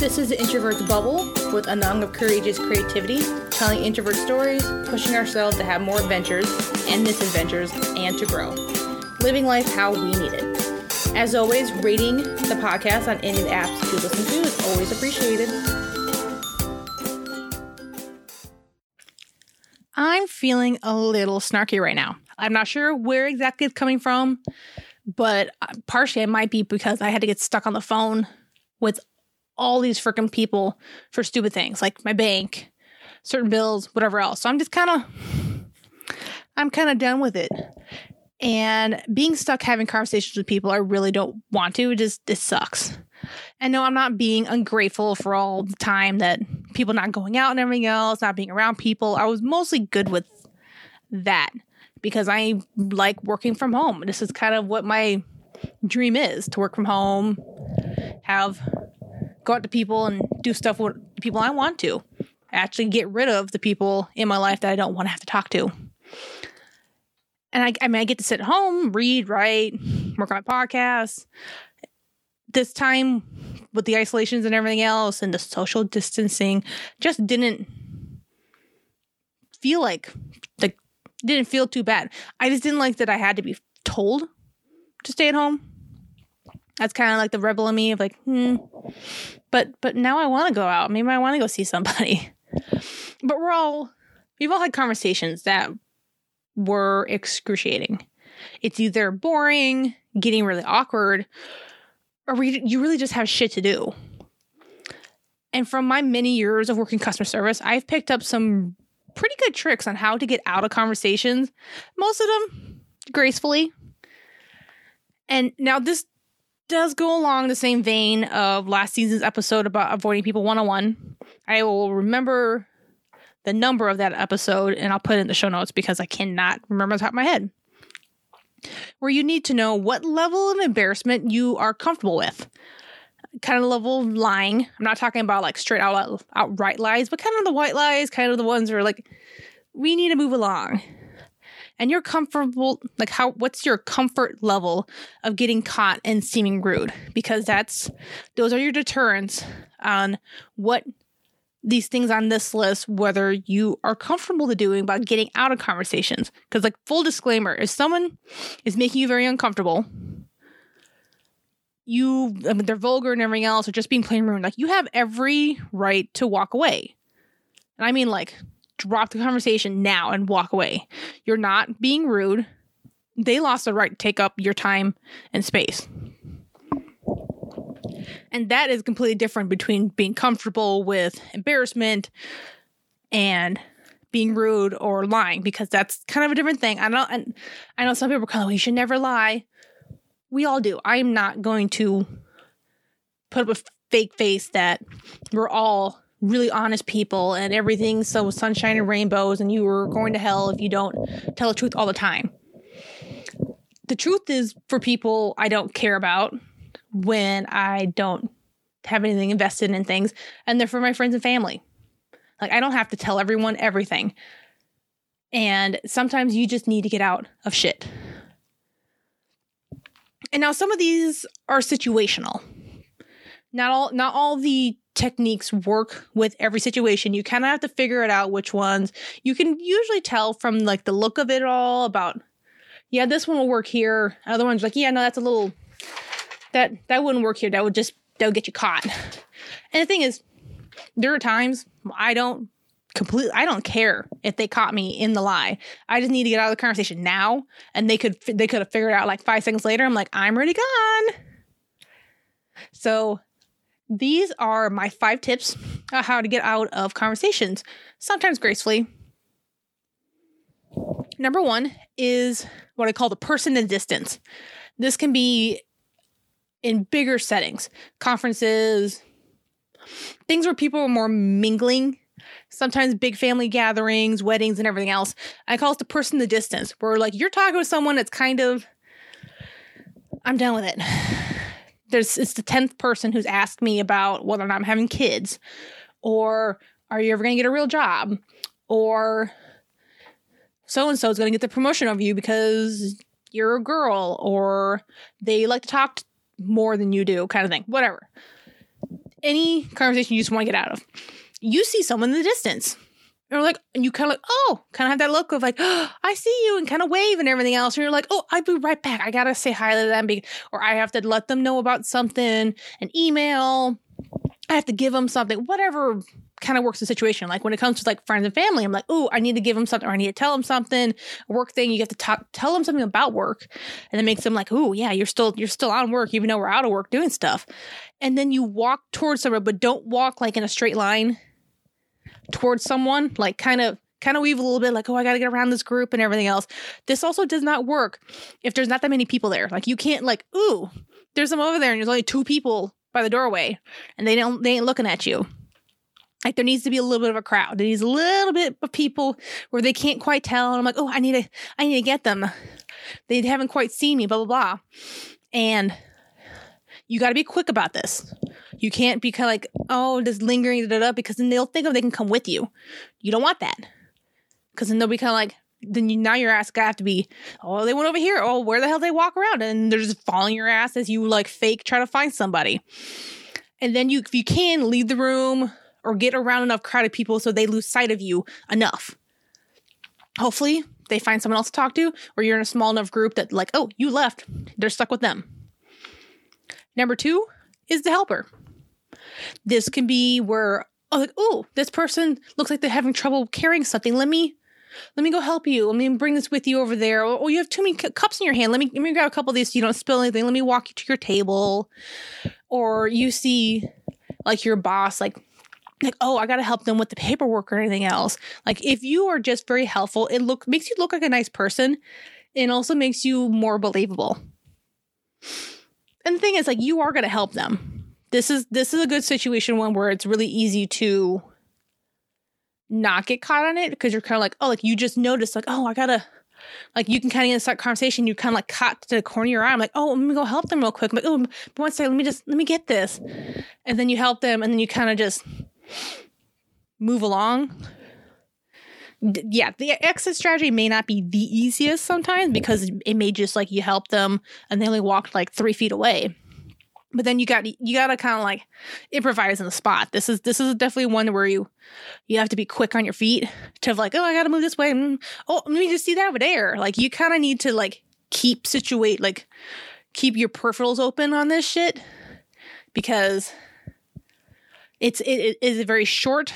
This is the Introvert's Bubble with a nung of courageous creativity, telling introvert stories, pushing ourselves to have more adventures and misadventures, and to grow. Living life how we need it. As always, rating the podcast on any apps you listen to is always appreciated. I'm feeling a little snarky right now. I'm not sure where exactly it's coming from, but uh, partially it might be because I had to get stuck on the phone with all these freaking people for stupid things like my bank, certain bills, whatever else. So I'm just kind of, I'm kind of done with it. And being stuck having conversations with people I really don't want to, it just, it sucks. And no, I'm not being ungrateful for all the time that people not going out and everything else, not being around people. I was mostly good with that because I like working from home. This is kind of what my dream is to work from home, have go out to people and do stuff with people I want to. Actually, get rid of the people in my life that I don't want to have to talk to. And I, I mean, I get to sit at home, read, write, work on my podcast. This time, with the isolations and everything else, and the social distancing, just didn't feel like like didn't feel too bad. I just didn't like that I had to be told to stay at home. That's kind of like the rebel in me of like, hmm. But but now I want to go out. Maybe I want to go see somebody. But we're all we've all had conversations that were excruciating. It's either boring, getting really awkward, or we, you really just have shit to do. And from my many years of working customer service, I've picked up some pretty good tricks on how to get out of conversations, most of them gracefully. And now this does go along the same vein of last season's episode about avoiding people one on one. I will remember the number of that episode and I'll put it in the show notes because I cannot remember the top of my head. Where you need to know what level of embarrassment you are comfortable with. Kind of level of lying. I'm not talking about like straight out outright lies, but kind of the white lies, kind of the ones where like we need to move along and you're comfortable like how what's your comfort level of getting caught and seeming rude? Because that's those are your deterrents on what these things on this list whether you are comfortable to doing about getting out of conversations. Because like full disclaimer if someone is making you very uncomfortable you I mean, they're vulgar and everything else or just being plain rude like you have every right to walk away. And i mean like drop the conversation now and walk away. You're not being rude. They lost the right to take up your time and space. And that is completely different between being comfortable with embarrassment and being rude or lying because that's kind of a different thing. I know I know some people are kind of like, oh, you should never lie. We all do. I'm not going to put up a fake face that we're all really honest people and everything so sunshine and rainbows and you were going to hell if you don't tell the truth all the time. The truth is for people I don't care about when I don't have anything invested in things and they're for my friends and family. Like I don't have to tell everyone everything. And sometimes you just need to get out of shit. And now some of these are situational. Not all not all the techniques work with every situation. You kind of have to figure it out which ones. You can usually tell from like the look of it all about yeah, this one will work here. Other ones like, yeah, no, that's a little that that wouldn't work here. That would just that would get you caught. And the thing is, there are times I don't completely I don't care if they caught me in the lie. I just need to get out of the conversation now and they could they could have figured out like 5 seconds later. I'm like, I'm already gone. So these are my five tips on how to get out of conversations, sometimes gracefully. Number one is what I call the person in distance. This can be in bigger settings, conferences, things where people are more mingling, sometimes big family gatherings, weddings, and everything else. I call it the person in the distance, where like you're talking with someone that's kind of, I'm done with it there's it's the 10th person who's asked me about whether or not I'm having kids or are you ever going to get a real job or so and so is going to get the promotion of you because you're a girl or they like to talk more than you do kind of thing whatever any conversation you just want to get out of. You see someone in the distance. And like, and you kind of like, oh, kind of have that look of like, oh, I see you, and kind of wave and everything else. And you're like, oh, I'll be right back. I gotta say hi to them, or I have to let them know about something, an email. I have to give them something, whatever kind of works the situation. Like when it comes to like friends and family, I'm like, oh, I need to give them something, or I need to tell them something. A work thing, you have to talk, tell them something about work, and it makes them like, oh, yeah, you're still you're still on work, even though we're out of work doing stuff. And then you walk towards someone, but don't walk like in a straight line towards someone, like kind of kind of weave a little bit like, oh, I got to get around this group and everything else. This also does not work if there's not that many people there. Like you can't like, ooh, there's some over there and there's only two people by the doorway and they don't they ain't looking at you. Like there needs to be a little bit of a crowd. There needs a little bit of people where they can't quite tell. And I'm like, oh, I need to, I need to get them. They haven't quite seen me, blah, blah, blah. And you got to be quick about this. You can't be kind of like, oh, just lingering, da, da, da, because then they'll think of they can come with you. You don't want that. Because then they'll be kind of like, then you, now your ass got to be, oh, they went over here. Oh, where the hell they walk around? And they're just following your ass as you like fake try to find somebody. And then you, if you can, leave the room or get around enough crowded people so they lose sight of you enough. Hopefully, they find someone else to talk to, or you're in a small enough group that, like, oh, you left. They're stuck with them. Number two is the helper. This can be where, oh, like, oh, this person looks like they're having trouble carrying something. Let me let me go help you. Let me bring this with you over there. Oh, you have too many cups in your hand. Let me let me grab a couple of these so you don't spill anything. Let me walk you to your table. Or you see like your boss like like oh i gotta help them with the paperwork or anything else like if you are just very helpful it look makes you look like a nice person and also makes you more believable and the thing is like you are gonna help them this is this is a good situation one where it's really easy to not get caught on it because you're kind of like oh like you just noticed, like oh i gotta like you can kind of start conversation you kind of like caught to the corner of your eye i'm like oh let me go help them real quick I'm like oh but one second let me just let me get this and then you help them and then you kind of just move along. D- yeah, the exit strategy may not be the easiest sometimes because it may just like you help them and they only walked like three feet away. But then you got you got to kind of like improvise in the spot. This is this is definitely one where you you have to be quick on your feet to like oh I got to move this way. Mm, oh let me just see that over there. Like you kind of need to like keep situate like keep your peripherals open on this shit because it's it, it is a very short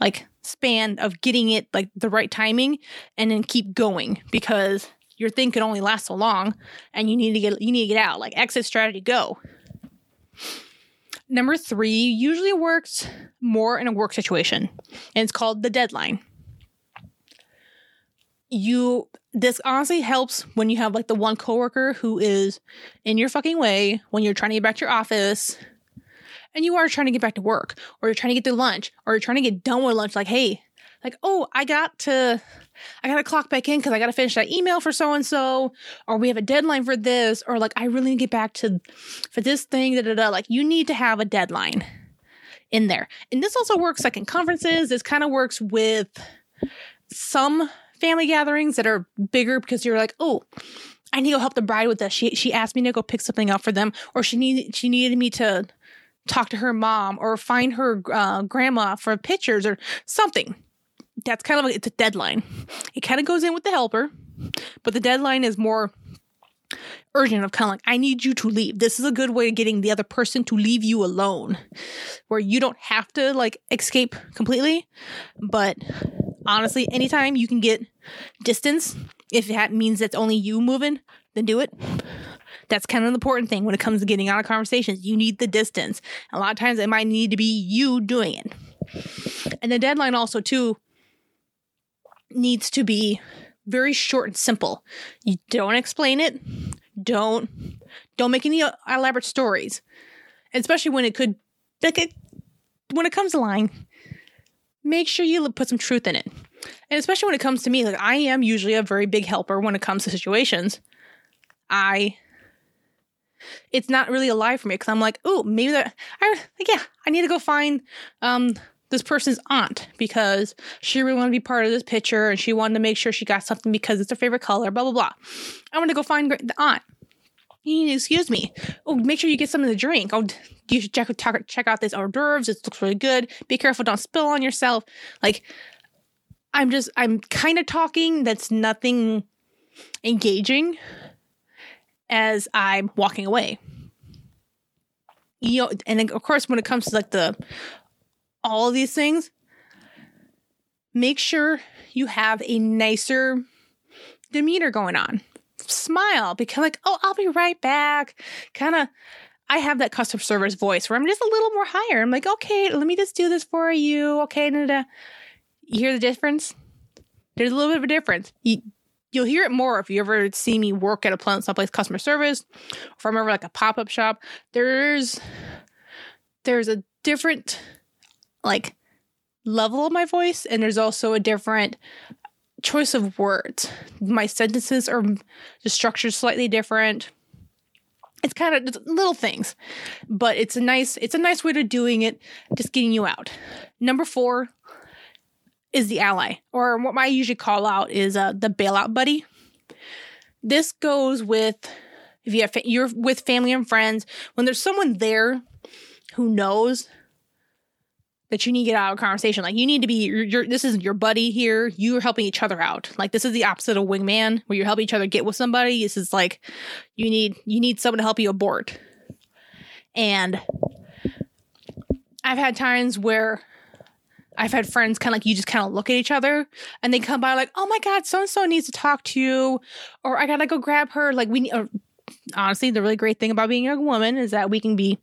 like span of getting it like the right timing and then keep going because your thing can only last so long and you need to get you need to get out like exit strategy go number three usually works more in a work situation and it's called the deadline. You this honestly helps when you have like the one coworker who is in your fucking way when you're trying to get back to your office and you are trying to get back to work or you're trying to get through lunch or you're trying to get done with lunch like hey like oh i got to i gotta clock back in because i gotta finish that email for so and so or we have a deadline for this or like i really need to get back to for this thing da, da, da. like you need to have a deadline in there and this also works like in conferences this kind of works with some family gatherings that are bigger because you're like oh I need to help the bride with this. She she asked me to go pick something up for them, or she needed she needed me to talk to her mom or find her uh, grandma for pictures or something. That's kind of it's a deadline. It kind of goes in with the helper, but the deadline is more urgent of kind of like I need you to leave. This is a good way of getting the other person to leave you alone, where you don't have to like escape completely. But honestly, anytime you can get distance, if that means that's only you moving, then do it. That's kind of an important thing when it comes to getting out of conversations. You need the distance. A lot of times it might need to be you doing it. And the deadline also too needs to be very short and simple. You don't explain it. Don't don't make any elaborate stories. especially when it could like it, when it comes to lying, make sure you put some truth in it. And especially when it comes to me, like I am usually a very big helper when it comes to situations. I it's not really a lie for me because I'm like, oh, maybe that I like, yeah, I need to go find um this person's aunt because she really wanted to be part of this picture and she wanted to make sure she got something because it's her favorite color, blah blah blah. I want to go find the aunt. excuse me. Oh, make sure you get something to drink. Oh, you should check check, out this hors d'oeuvres. It looks really good. Be careful, don't spill on yourself. Like, I'm just, I'm kind of talking. That's nothing engaging as I'm walking away. You know, and of course, when it comes to like the all of these things, make sure you have a nicer demeanor going on. Smile, become like, oh, I'll be right back. Kind of, I have that customer service voice where I'm just a little more higher. I'm like, okay, let me just do this for you. Okay, da, da. you hear the difference? There's a little bit of a difference. You, you'll hear it more if you ever see me work at a plant someplace customer service, or if I'm ever like a pop up shop. There's there's a different like level of my voice, and there's also a different choice of words. My sentences are just structured slightly different. It's kind of little things, but it's a nice it's a nice way to doing it, just getting you out. Number four is the ally, or what I usually call out is uh, the bailout buddy. This goes with if you have you're with family and friends when there's someone there who knows that you need to get out of conversation. Like you need to be, this is your buddy here. You're helping each other out. Like this is the opposite of wingman, where you help each other get with somebody. This is like you need you need someone to help you abort. And I've had times where I've had friends kind of like you just kind of look at each other and they come by like, oh my god, so and so needs to talk to you, or I gotta go grab her. Like we need. honestly, the really great thing about being a woman is that we can be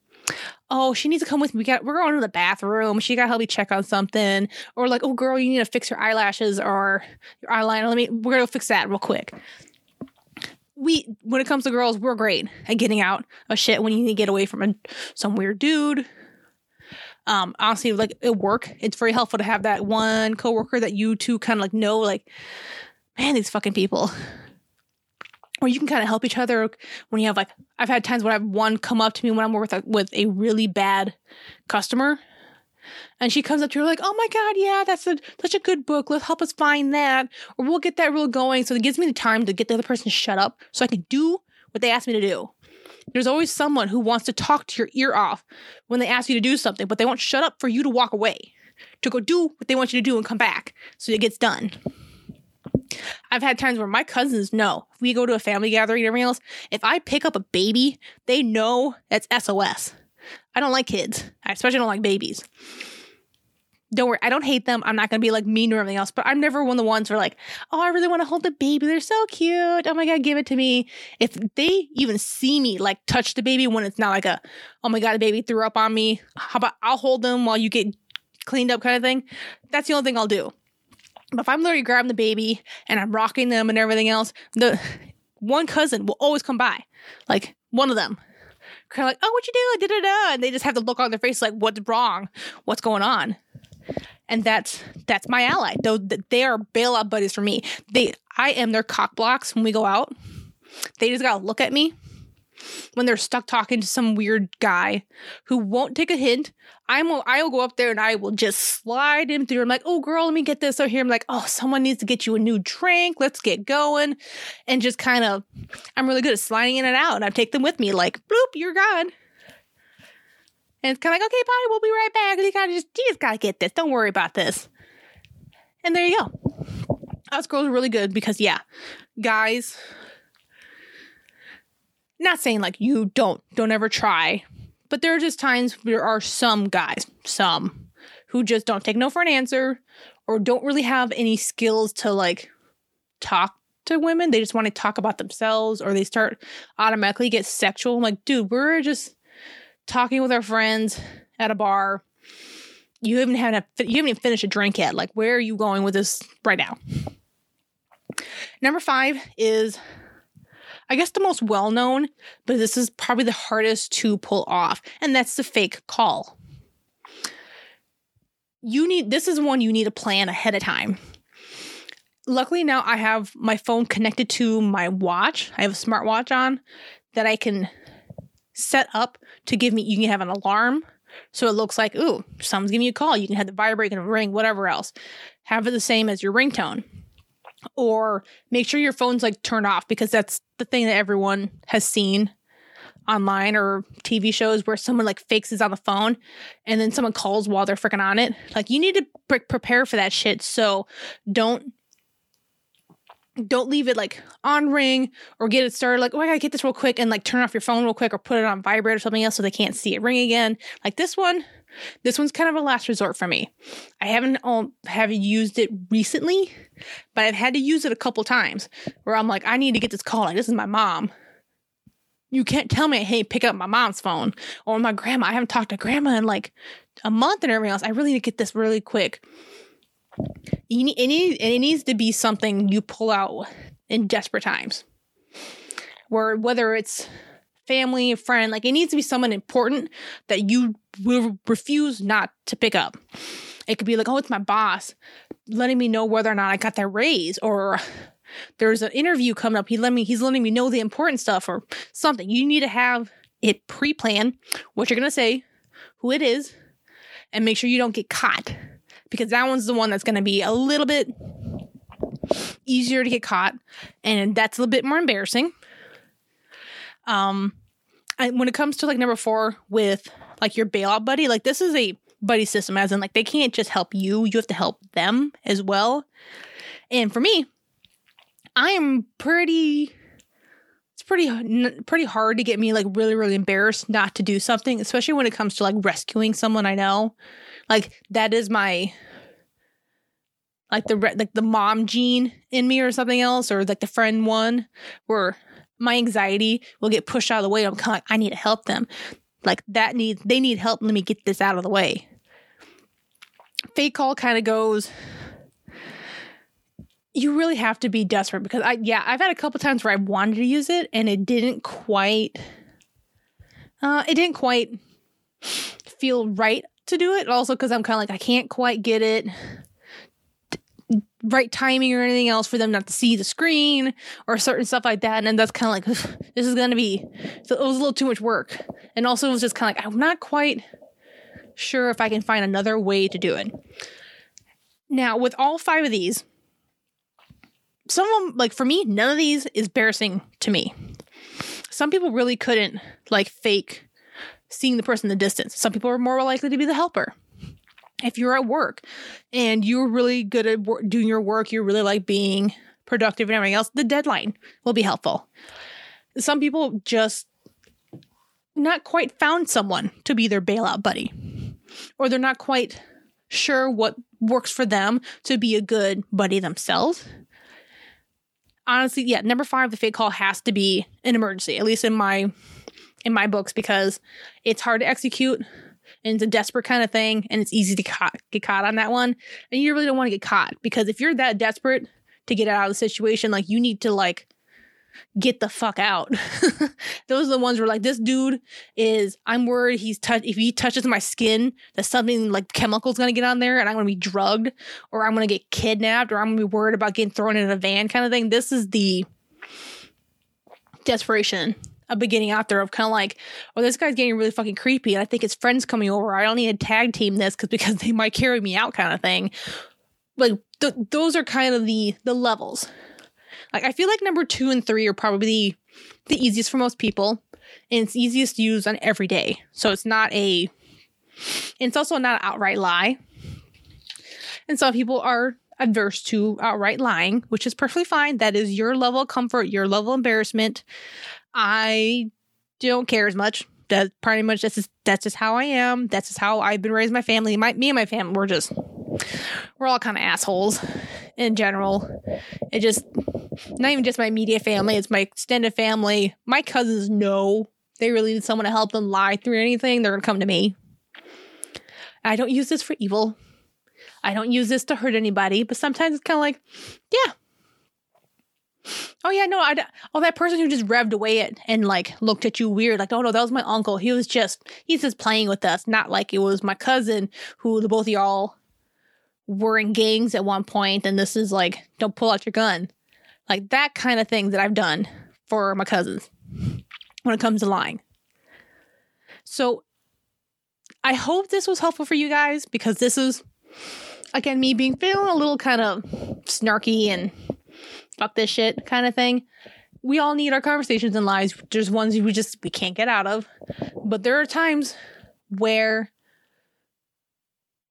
oh, she needs to come with me. We got we're going to the bathroom. She got to help me check on something. Or like, oh girl, you need to fix your eyelashes or your eyeliner. Let me we're gonna fix that real quick. We when it comes to girls, we're great at getting out of shit when you need to get away from a, some weird dude. Um, honestly, like at work, it's very helpful to have that one coworker that you two kind of like know, like, man, these fucking people or you can kind of help each other when you have like I've had times when I have one come up to me when I'm with a, with a really bad customer, and she comes up to her like, "Oh my god, yeah, that's a, such a good book. Let's help us find that, or we'll get that real going." So it gives me the time to get the other person to shut up, so I can do what they asked me to do. There's always someone who wants to talk to your ear off when they ask you to do something, but they won't shut up for you to walk away, to go do what they want you to do and come back, so it gets done. I've had times where my cousins know if we go to a family gathering and everything else. If I pick up a baby, they know that's SOS. I don't like kids. I especially don't like babies. Don't worry, I don't hate them. I'm not gonna be like mean or anything else, but I'm never one of the ones who are like, oh, I really want to hold the baby. They're so cute. Oh my god, give it to me. If they even see me like touch the baby when it's not like a, oh my god, the baby threw up on me. How about I'll hold them while you get cleaned up kind of thing. That's the only thing I'll do. But if I'm literally grabbing the baby and I'm rocking them and everything else, the one cousin will always come by, like one of them, kind of like, "Oh, what you doing?" Da da da, and they just have the look on their face like, "What's wrong? What's going on?" And that's that's my ally. Though they are bailout buddies for me. They, I am their cock blocks when we go out. They just gotta look at me when they're stuck talking to some weird guy who won't take a hint. I'm I'll go up there and I will just slide him through. I'm like, oh girl, let me get this over here. I'm like, oh, someone needs to get you a new drink. Let's get going. And just kind of I'm really good at sliding in and out. And I take them with me, like, bloop, you're gone. And it's kind of like, okay, bye, we'll be right back. You gotta just you just gotta get this. Don't worry about this. And there you go. Us girls are really good because yeah, guys not saying like you don't don't ever try but there are just times there are some guys some who just don't take no for an answer or don't really have any skills to like talk to women. They just want to talk about themselves or they start automatically get sexual. I'm like dude we're just talking with our friends at a bar. You haven't had a, you haven't even finished a drink yet. Like where are you going with this right now? Number five is I guess the most well known, but this is probably the hardest to pull off, and that's the fake call. You need this is one you need to plan ahead of time. Luckily now I have my phone connected to my watch. I have a smartwatch on that I can set up to give me you can have an alarm so it looks like, ooh, someone's giving you a call. You can have the vibrate and ring, whatever else. Have it the same as your ringtone or make sure your phone's like turned off because that's the thing that everyone has seen online or TV shows where someone like fakes is on the phone and then someone calls while they're freaking on it. Like you need to pre- prepare for that shit. So don't don't leave it like on ring or get it started like oh i gotta get this real quick and like turn off your phone real quick or put it on vibrate or something else so they can't see it ring again like this one this one's kind of a last resort for me. I haven't um, haven't used it recently but i've had to use it a couple times where i'm like i need to get this call like this is my mom. You can't tell me hey pick up my mom's phone or my grandma. I haven't talked to grandma in like a month and everything else. I really need to get this really quick. You need, it, it needs to be something you pull out in desperate times. Where whether it's family, friend, like it needs to be someone important that you will refuse not to pick up. It could be like, oh, it's my boss letting me know whether or not I got that raise, or there's an interview coming up. He let me, he's letting me know the important stuff, or something. You need to have it pre-planned, what you're gonna say, who it is, and make sure you don't get caught because that one's the one that's to be a little bit easier to get caught and that's a little bit more embarrassing. Um, and when it comes to like number four with like your bailout buddy, like this is a buddy system, as in like they can't just help you, you have to help them as well. And for me, I am pretty it's pretty pretty hard to get me like really really embarrassed not to do something especially when it comes to like rescuing someone i know like that is my like the like the mom gene in me or something else or like the friend one where my anxiety will get pushed out of the way. I'm kind of like i need to help them. Like that needs they need help. Let me get this out of the way. Fake call kind of goes you really have to be desperate because i yeah i've had a couple times where i wanted to use it and it didn't quite uh it didn't quite feel right to do it. Also, because I'm kind of like, I can't quite get it right timing or anything else for them not to see the screen or certain stuff like that. And then that's kind of like, this is going to be, so it was a little too much work. And also, it was just kind of like, I'm not quite sure if I can find another way to do it. Now, with all five of these, some of them, like for me, none of these is embarrassing to me. Some people really couldn't like fake seeing the person in the distance. Some people are more likely to be the helper. If you're at work and you're really good at wor- doing your work, you really like being productive and everything else, the deadline will be helpful. Some people just not quite found someone to be their bailout buddy, or they're not quite sure what works for them to be a good buddy themselves. Honestly, yeah, number five, the fake call has to be an emergency, at least in my in my books because it's hard to execute and it's a desperate kind of thing and it's easy to ca- get caught on that one. And you really don't want to get caught because if you're that desperate to get out of the situation like you need to like get the fuck out. Those are the ones where like this dude is i'm worried he's touch if he touches my skin that something like chemicals gonna get on there and i'm gonna be drugged or i'm gonna get kidnapped or i'm gonna be worried about getting thrown in a van kind of thing. This is the desperation a beginning out there of kind of like, oh, this guy's getting really fucking creepy, and I think his friends coming over. I don't need to tag team this because because they might carry me out, kind of thing. Like th- those are kind of the the levels. Like I feel like number two and three are probably the easiest for most people, and it's easiest to use on every day. So it's not a, it's also not an outright lie. And some people are adverse to outright lying, which is perfectly fine. That is your level of comfort, your level of embarrassment. I don't care as much. That's pretty much that's just that's just how I am. That's just how I've been raised. My family, my me and my family, we're just we're all kind of assholes in general. It just not even just my immediate family; it's my extended family. My cousins know they really need someone to help them lie through anything. They're gonna come to me. I don't use this for evil. I don't use this to hurt anybody, but sometimes it's kind of like, yeah, Oh yeah, no, I oh that person who just revved away it and like looked at you weird, like oh no, that was my uncle. He was just he's just playing with us, not like it was my cousin who the both of y'all were in gangs at one point, and this is like don't pull out your gun, like that kind of thing that I've done for my cousins when it comes to lying. So I hope this was helpful for you guys because this is again me being feeling a little kind of snarky and fuck this shit kind of thing. we all need our conversations in lives. There's ones we just we can't get out of. But there are times where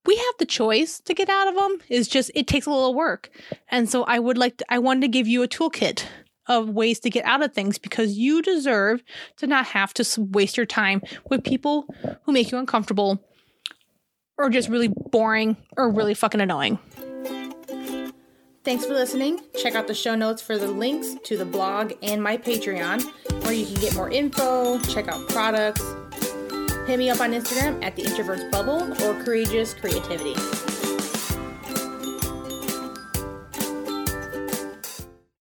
we have the choice to get out of them. It's just it takes a little work. And so I would like to, I wanted to give you a toolkit of ways to get out of things because you deserve to not have to waste your time with people who make you uncomfortable or just really boring or really fucking annoying. Thanks for listening. Check out the show notes for the links to the blog and my Patreon, where you can get more info, check out products. Hit me up on Instagram at the Introverts Bubble or Courageous Creativity.